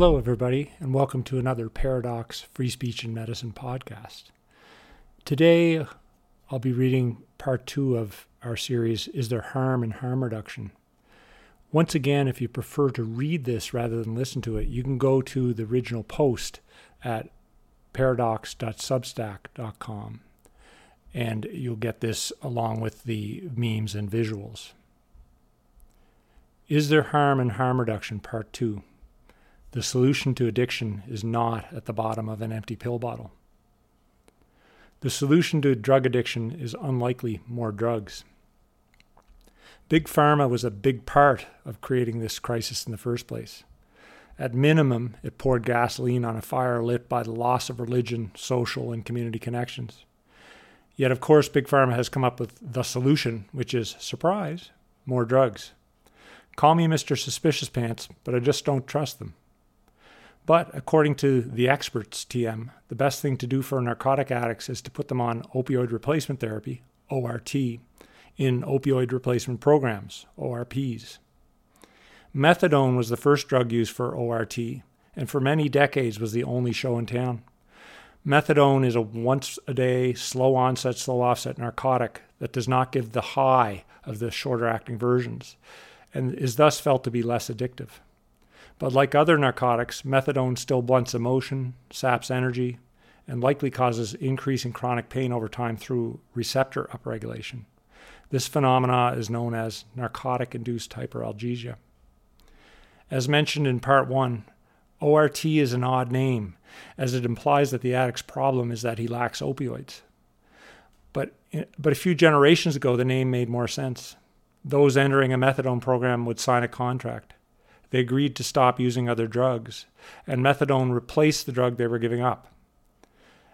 Hello, everybody, and welcome to another Paradox Free Speech and Medicine podcast. Today, I'll be reading part two of our series Is There Harm in Harm Reduction? Once again, if you prefer to read this rather than listen to it, you can go to the original post at paradox.substack.com and you'll get this along with the memes and visuals. Is There Harm in Harm Reduction Part 2? The solution to addiction is not at the bottom of an empty pill bottle. The solution to drug addiction is unlikely more drugs. Big Pharma was a big part of creating this crisis in the first place. At minimum, it poured gasoline on a fire lit by the loss of religion, social, and community connections. Yet, of course, Big Pharma has come up with the solution, which is surprise, more drugs. Call me Mr. Suspicious Pants, but I just don't trust them. But according to the experts, TM, the best thing to do for narcotic addicts is to put them on opioid replacement therapy, ORT, in opioid replacement programs, ORPs. Methadone was the first drug used for ORT, and for many decades was the only show in town. Methadone is a once a day, slow onset, slow offset narcotic that does not give the high of the shorter acting versions and is thus felt to be less addictive. But like other narcotics, methadone still blunts emotion, saps energy, and likely causes increase in chronic pain over time through receptor upregulation. This phenomena is known as narcotic induced hyperalgesia. As mentioned in part 1, ORT is an odd name, as it implies that the addict's problem is that he lacks opioids. But, but a few generations ago, the name made more sense. Those entering a methadone program would sign a contract. They agreed to stop using other drugs, and methadone replaced the drug they were giving up.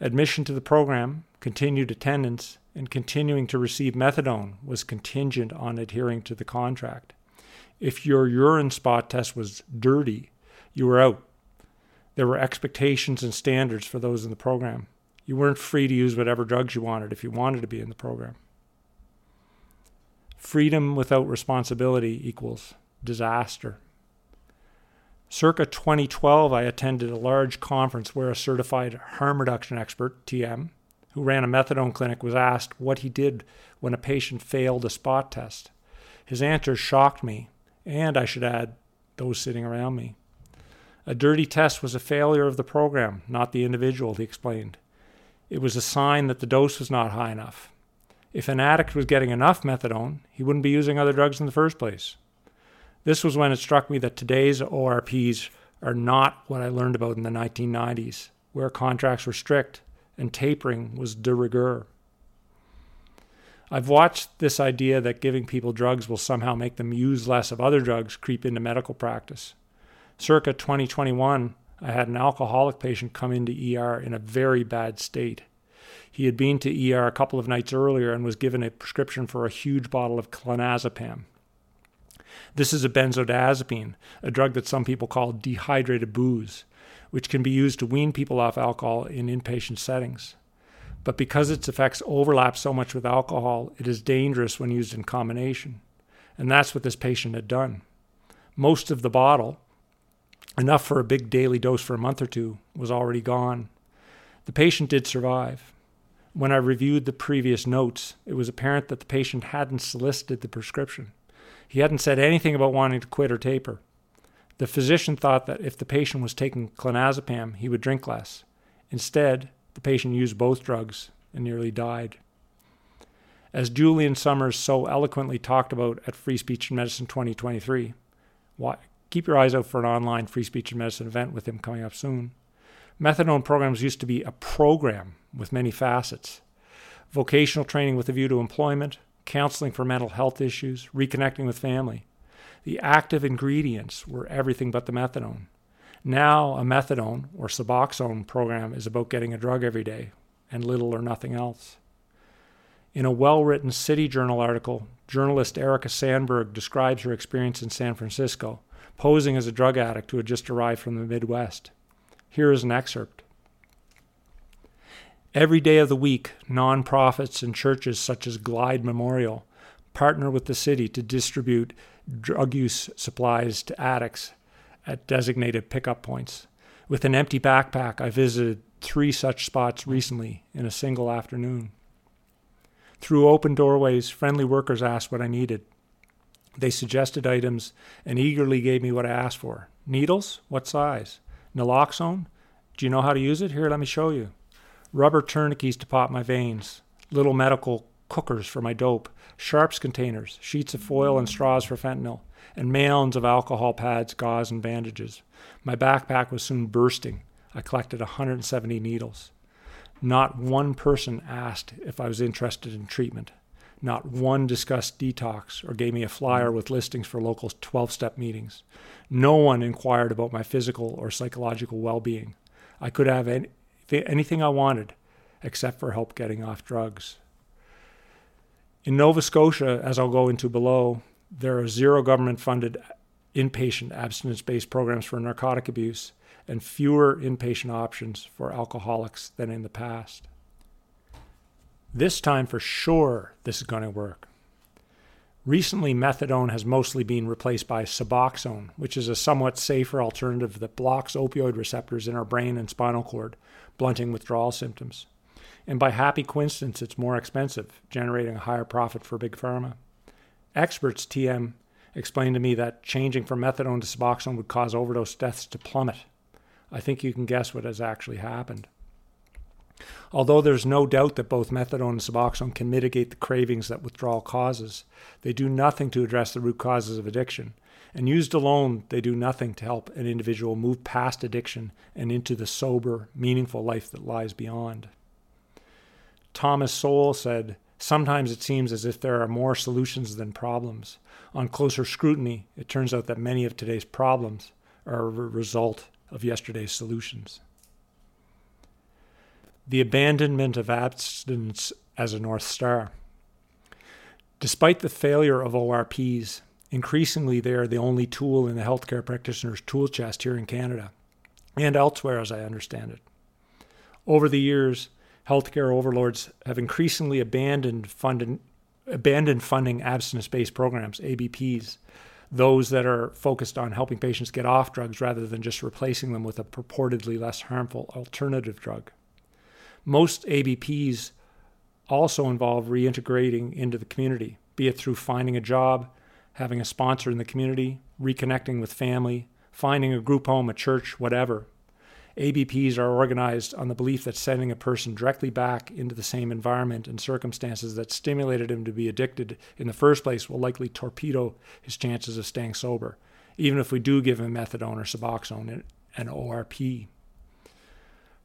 Admission to the program, continued attendance, and continuing to receive methadone was contingent on adhering to the contract. If your urine spot test was dirty, you were out. There were expectations and standards for those in the program. You weren't free to use whatever drugs you wanted if you wanted to be in the program. Freedom without responsibility equals disaster. Circa 2012, I attended a large conference where a certified harm reduction expert, TM, who ran a methadone clinic, was asked what he did when a patient failed a spot test. His answers shocked me, and I should add, those sitting around me. A dirty test was a failure of the program, not the individual, he explained. It was a sign that the dose was not high enough. If an addict was getting enough methadone, he wouldn't be using other drugs in the first place. This was when it struck me that today's ORPs are not what I learned about in the 1990s, where contracts were strict and tapering was de rigueur. I've watched this idea that giving people drugs will somehow make them use less of other drugs creep into medical practice. Circa 2021, I had an alcoholic patient come into ER in a very bad state. He had been to ER a couple of nights earlier and was given a prescription for a huge bottle of clonazepam, this is a benzodiazepine, a drug that some people call dehydrated booze, which can be used to wean people off alcohol in inpatient settings. But because its effects overlap so much with alcohol, it is dangerous when used in combination. And that's what this patient had done. Most of the bottle, enough for a big daily dose for a month or two, was already gone. The patient did survive. When I reviewed the previous notes, it was apparent that the patient hadn't solicited the prescription. He hadn't said anything about wanting to quit or taper. The physician thought that if the patient was taking clonazepam, he would drink less. Instead, the patient used both drugs and nearly died. As Julian Summers so eloquently talked about at Free Speech and Medicine 2023, keep your eyes out for an online Free Speech and Medicine event with him coming up soon. Methadone programs used to be a program with many facets vocational training with a view to employment, counseling for mental health issues, reconnecting with family. The active ingredients were everything but the methadone. Now, a methadone or Suboxone program is about getting a drug every day and little or nothing else. In a well written City Journal article, journalist Erica Sandberg describes her experience in San Francisco, posing as a drug addict who had just arrived from the Midwest. Here is an excerpt. Every day of the week, nonprofits and churches such as Glide Memorial partner with the city to distribute drug use supplies to addicts at designated pickup points. With an empty backpack, I visited three such spots recently in a single afternoon. Through open doorways, friendly workers asked what I needed. They suggested items and eagerly gave me what I asked for. Needles? What size? Naloxone? Do you know how to use it? Here, let me show you. Rubber tourniquets to pop my veins. Little medical cookers for my dope. Sharps containers. Sheets of foil and straws for fentanyl. And mounds of alcohol pads, gauze, and bandages. My backpack was soon bursting. I collected 170 needles. Not one person asked if I was interested in treatment. Not one discussed detox or gave me a flyer with listings for local 12 step meetings. No one inquired about my physical or psychological well being. I could have anything I wanted except for help getting off drugs. In Nova Scotia, as I'll go into below, there are zero government funded inpatient abstinence based programs for narcotic abuse and fewer inpatient options for alcoholics than in the past. This time, for sure, this is going to work. Recently, methadone has mostly been replaced by Suboxone, which is a somewhat safer alternative that blocks opioid receptors in our brain and spinal cord, blunting withdrawal symptoms. And by happy coincidence, it's more expensive, generating a higher profit for Big Pharma. Experts, TM, explained to me that changing from methadone to Suboxone would cause overdose deaths to plummet. I think you can guess what has actually happened. Although there's no doubt that both methadone and Suboxone can mitigate the cravings that withdrawal causes, they do nothing to address the root causes of addiction. And used alone, they do nothing to help an individual move past addiction and into the sober, meaningful life that lies beyond. Thomas Sowell said, Sometimes it seems as if there are more solutions than problems. On closer scrutiny, it turns out that many of today's problems are a result of yesterday's solutions the abandonment of abstinence as a North Star. Despite the failure of ORPs, increasingly they are the only tool in the healthcare practitioner's tool chest here in Canada and elsewhere, as I understand it. Over the years, healthcare overlords have increasingly abandoned, funded, abandoned funding abstinence based programs, ABPs, those that are focused on helping patients get off drugs rather than just replacing them with a purportedly less harmful alternative drug. Most ABPs also involve reintegrating into the community, be it through finding a job, having a sponsor in the community, reconnecting with family, finding a group home, a church, whatever. ABPs are organized on the belief that sending a person directly back into the same environment and circumstances that stimulated him to be addicted in the first place will likely torpedo his chances of staying sober, even if we do give him methadone or Suboxone and ORP.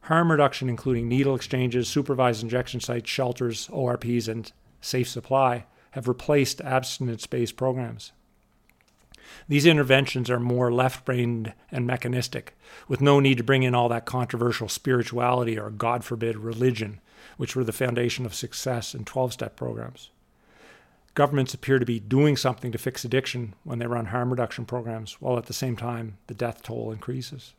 Harm reduction, including needle exchanges, supervised injection sites, shelters, ORPs, and safe supply, have replaced abstinence based programs. These interventions are more left brained and mechanistic, with no need to bring in all that controversial spirituality or, God forbid, religion, which were the foundation of success in 12 step programs. Governments appear to be doing something to fix addiction when they run harm reduction programs, while at the same time the death toll increases.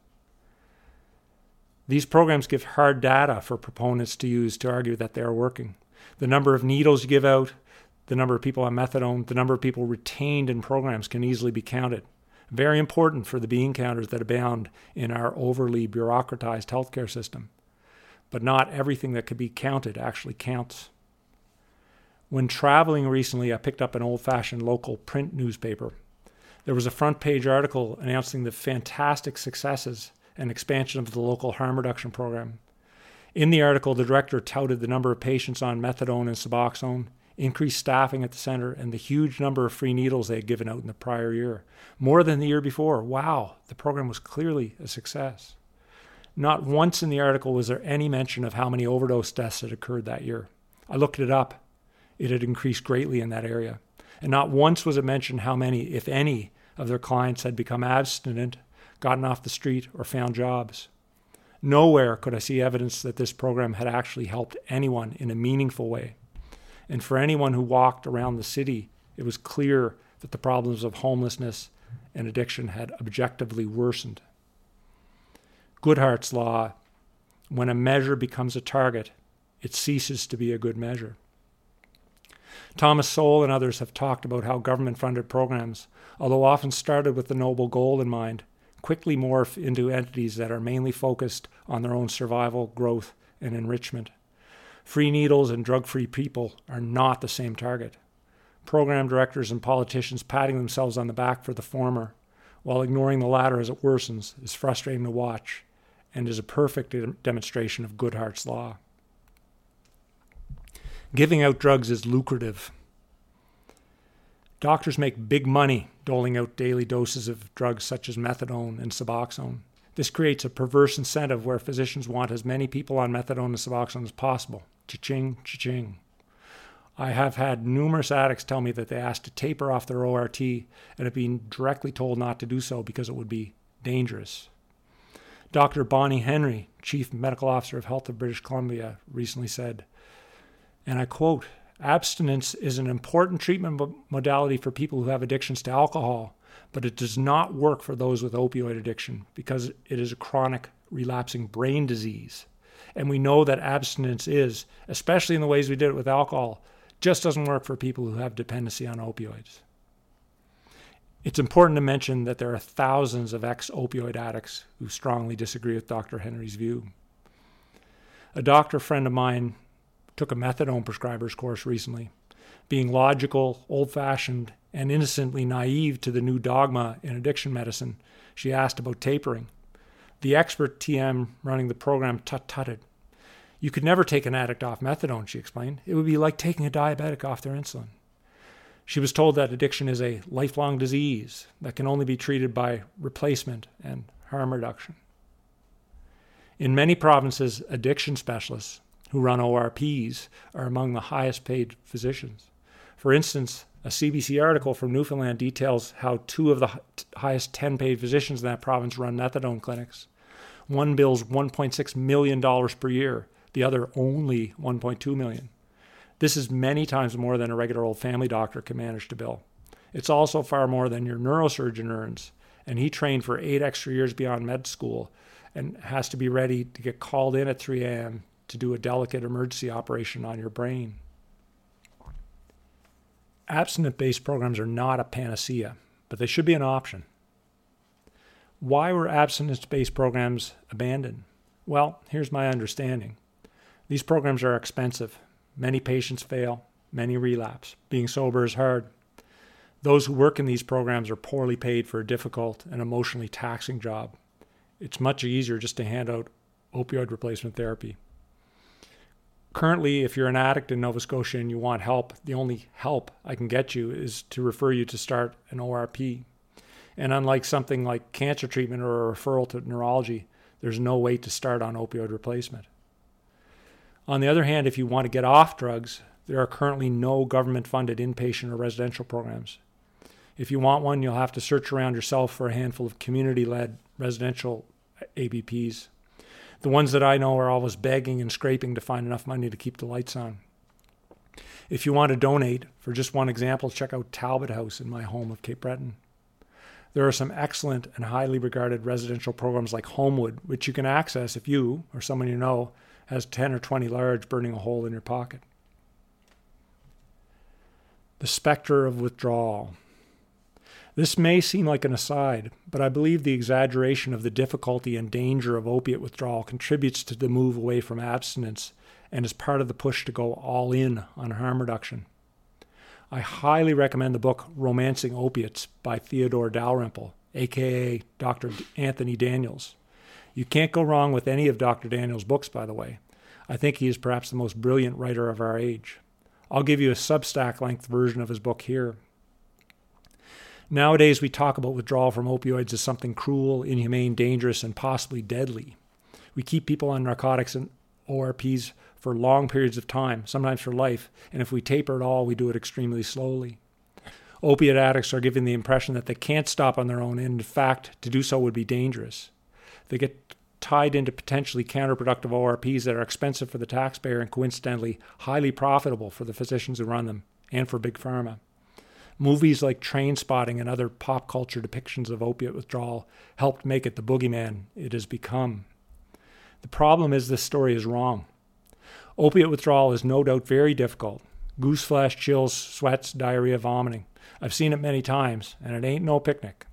These programs give hard data for proponents to use to argue that they are working. The number of needles you give out, the number of people on methadone, the number of people retained in programs can easily be counted. Very important for the bean counters that abound in our overly bureaucratized healthcare system. But not everything that could be counted actually counts. When traveling recently, I picked up an old fashioned local print newspaper. There was a front page article announcing the fantastic successes and expansion of the local harm reduction program. In the article, the director touted the number of patients on methadone and Suboxone, increased staffing at the center, and the huge number of free needles they had given out in the prior year. More than the year before. Wow, the program was clearly a success. Not once in the article was there any mention of how many overdose deaths had occurred that year. I looked it up. It had increased greatly in that area. And not once was it mentioned how many, if any, of their clients had become abstinent gotten off the street, or found jobs. Nowhere could I see evidence that this program had actually helped anyone in a meaningful way. And for anyone who walked around the city, it was clear that the problems of homelessness and addiction had objectively worsened. Goodhart's law when a measure becomes a target, it ceases to be a good measure. Thomas Sowell and others have talked about how government funded programs, although often started with the noble goal in mind, quickly morph into entities that are mainly focused on their own survival, growth, and enrichment. Free needles and drug free people are not the same target. Program directors and politicians patting themselves on the back for the former, while ignoring the latter as it worsens, is frustrating to watch and is a perfect demonstration of Goodhart's law. Giving out drugs is lucrative. Doctors make big money doling out daily doses of drugs such as methadone and Suboxone. This creates a perverse incentive where physicians want as many people on methadone and Suboxone as possible. Cha-ching, cha-ching. I have had numerous addicts tell me that they asked to taper off their ORT and have been directly told not to do so because it would be dangerous. Dr. Bonnie Henry, Chief Medical Officer of Health of British Columbia, recently said, and I quote, abstinence is an important treatment modality for people who have addictions to alcohol, but it does not work for those with opioid addiction because it is a chronic relapsing brain disease. And we know that abstinence is, especially in the ways we did it with alcohol, just doesn't work for people who have dependency on opioids. It's important to mention that there are thousands of ex opioid addicts who strongly disagree with Dr. Henry's view. A doctor friend of mine took a methadone prescriber's course recently. Being logical, old fashioned, and innocently naive to the new dogma in addiction medicine, she asked about tapering. The expert TM running the program tut tutted. You could never take an addict off methadone, she explained. It would be like taking a diabetic off their insulin. She was told that addiction is a lifelong disease that can only be treated by replacement and harm reduction. In many provinces, addiction specialists who run ORPs are among the highest paid physicians. For instance, a CBC article from Newfoundland details how two of the highest 10 paid physicians in that province run methadone clinics. One bills $1.6 million per year, the other only 1.2 million. This is many times more than a regular old family doctor can manage to bill. It's also far more than your neurosurgeon earns, and he trained for eight extra years beyond med school and has to be ready to get called in at 3 a.m. to do a delicate emergency operation on your brain. Abstinent based programs are not a panacea, but they should be an option. Why were abstinence based programs abandoned? Well, here's my understanding. These programs are expensive. Many patients fail, many relapse. Being sober is hard. Those who work in these programs are poorly paid for a difficult and emotionally taxing job. It's much easier just to hand out opioid replacement therapy. Currently, if you're an addict in Nova Scotia and you want help, the only help I can get you is to refer you to start an ORP. And unlike something like cancer treatment or a referral to neurology, there's no way to start on opioid replacement. On the other hand, if you want to get off drugs, there are currently no government funded inpatient or residential programs. If you want one, you'll have to search around yourself for a handful of community led residential ABPs. The ones that I know are always begging and scraping to find enough money to keep the lights on. If you want to donate, for just one example, check out Talbot House in my home of Cape Breton. There are some excellent and highly regarded residential programs like Homewood, which you can access if you or someone you know has 10 or 20 large burning a hole in your pocket. The specter of withdrawal. This may seem like an aside, but I believe the exaggeration of the difficulty and danger of opiate withdrawal contributes to the move away from abstinence and is part of the push to go all in on harm reduction. I highly recommend the book Romancing Opiates by Theodore Dalrymple, aka Dr. Anthony Daniels. You can't go wrong with any of Dr. Daniels' books, by the way. I think he is perhaps the most brilliant writer of our age. I'll give you a Substack length version of his book here. Nowadays, we talk about withdrawal from opioids as something cruel, inhumane, dangerous, and possibly deadly. We keep people on narcotics and ORPs for long periods of time, sometimes for life, and if we taper at all, we do it extremely slowly. Opiate addicts are given the impression that they can't stop on their own, and in fact, to do so would be dangerous. They get tied into potentially counterproductive ORPs that are expensive for the taxpayer and coincidentally highly profitable for the physicians who run them and for Big Pharma. Movies like Trainspotting and other pop culture depictions of opiate withdrawal helped make it the boogeyman it has become. The problem is this story is wrong. Opiate withdrawal is no doubt very difficult. Gooseflesh, chills, sweats, diarrhea, vomiting. I've seen it many times, and it ain't no picnic.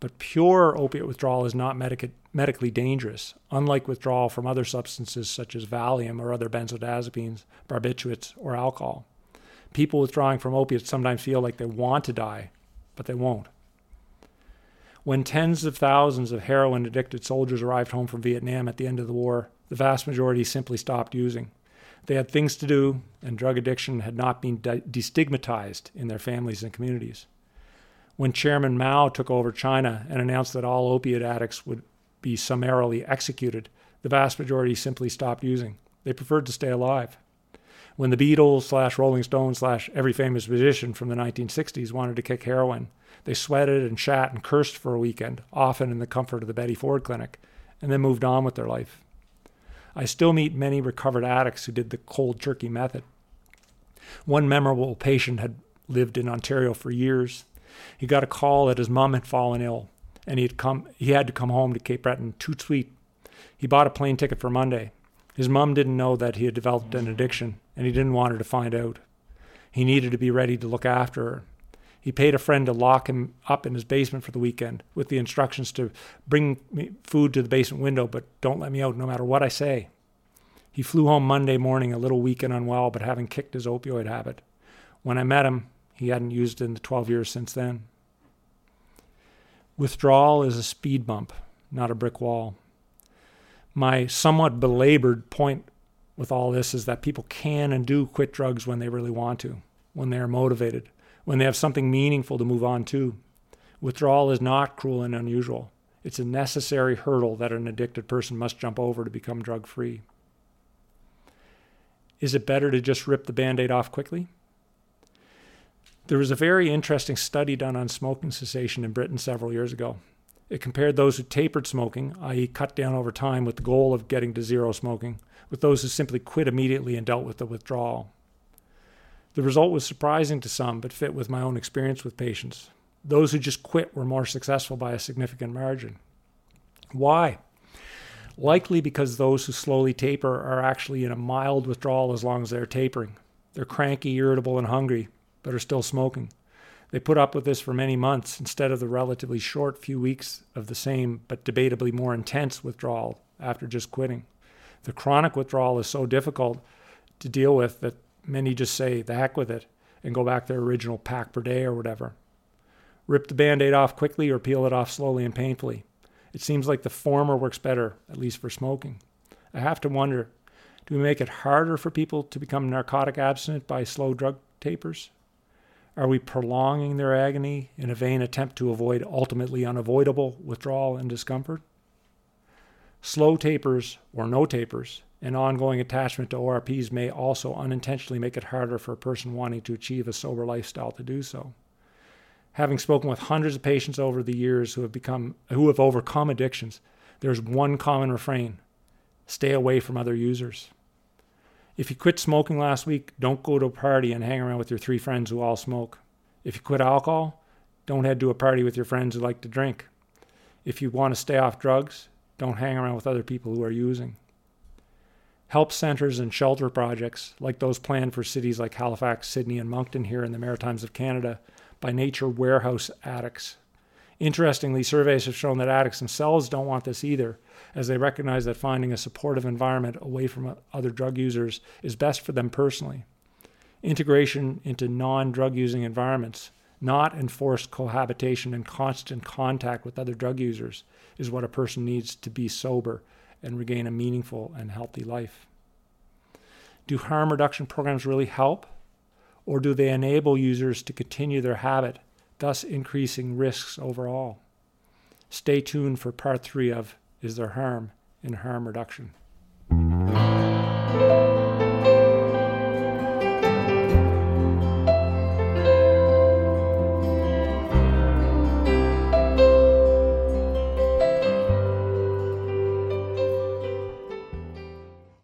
But pure opiate withdrawal is not medic- medically dangerous, unlike withdrawal from other substances such as Valium or other benzodiazepines, barbiturates, or alcohol. People withdrawing from opiates sometimes feel like they want to die, but they won't. When tens of thousands of heroin addicted soldiers arrived home from Vietnam at the end of the war, the vast majority simply stopped using. They had things to do, and drug addiction had not been de- destigmatized in their families and communities. When Chairman Mao took over China and announced that all opiate addicts would be summarily executed, the vast majority simply stopped using. They preferred to stay alive. When the Beatles slash Rolling Stones slash every famous musician from the 1960s wanted to kick heroin, they sweated and shat and cursed for a weekend, often in the comfort of the Betty Ford Clinic, and then moved on with their life. I still meet many recovered addicts who did the cold turkey method. One memorable patient had lived in Ontario for years. He got a call that his mom had fallen ill, and he had come. He had to come home to Cape Breton too sweet. He bought a plane ticket for Monday. His mom didn't know that he had developed an addiction, and he didn't want her to find out. He needed to be ready to look after her. He paid a friend to lock him up in his basement for the weekend with the instructions to bring me food to the basement window, but don't let me out no matter what I say. He flew home Monday morning a little weak and unwell, but having kicked his opioid habit. When I met him, he hadn't used it in the 12 years since then. Withdrawal is a speed bump, not a brick wall. My somewhat belabored point with all this is that people can and do quit drugs when they really want to, when they are motivated, when they have something meaningful to move on to. Withdrawal is not cruel and unusual. It's a necessary hurdle that an addicted person must jump over to become drug free. Is it better to just rip the band aid off quickly? There was a very interesting study done on smoking cessation in Britain several years ago. It compared those who tapered smoking, i.e., cut down over time with the goal of getting to zero smoking, with those who simply quit immediately and dealt with the withdrawal. The result was surprising to some, but fit with my own experience with patients. Those who just quit were more successful by a significant margin. Why? Likely because those who slowly taper are actually in a mild withdrawal as long as they're tapering. They're cranky, irritable, and hungry, but are still smoking. They put up with this for many months instead of the relatively short few weeks of the same but debatably more intense withdrawal after just quitting. The chronic withdrawal is so difficult to deal with that many just say, the heck with it, and go back their original pack per day or whatever. Rip the band aid off quickly or peel it off slowly and painfully. It seems like the former works better, at least for smoking. I have to wonder do we make it harder for people to become narcotic abstinent by slow drug tapers? Are we prolonging their agony in a vain attempt to avoid ultimately unavoidable withdrawal and discomfort? Slow tapers or no tapers and ongoing attachment to ORPs may also unintentionally make it harder for a person wanting to achieve a sober lifestyle to do so. Having spoken with hundreds of patients over the years who have become who have overcome addictions, there's one common refrain: stay away from other users. If you quit smoking last week, don't go to a party and hang around with your three friends who all smoke. If you quit alcohol, don't head to a party with your friends who like to drink. If you want to stay off drugs, don't hang around with other people who are using. Help centres and shelter projects, like those planned for cities like Halifax, Sydney, and Moncton here in the Maritimes of Canada, by nature warehouse addicts. Interestingly, surveys have shown that addicts themselves don't want this either, as they recognize that finding a supportive environment away from other drug users is best for them personally. Integration into non drug using environments, not enforced cohabitation and constant contact with other drug users, is what a person needs to be sober and regain a meaningful and healthy life. Do harm reduction programs really help? Or do they enable users to continue their habit, thus increasing risks overall? Stay tuned for part three of Is There Harm in Harm Reduction?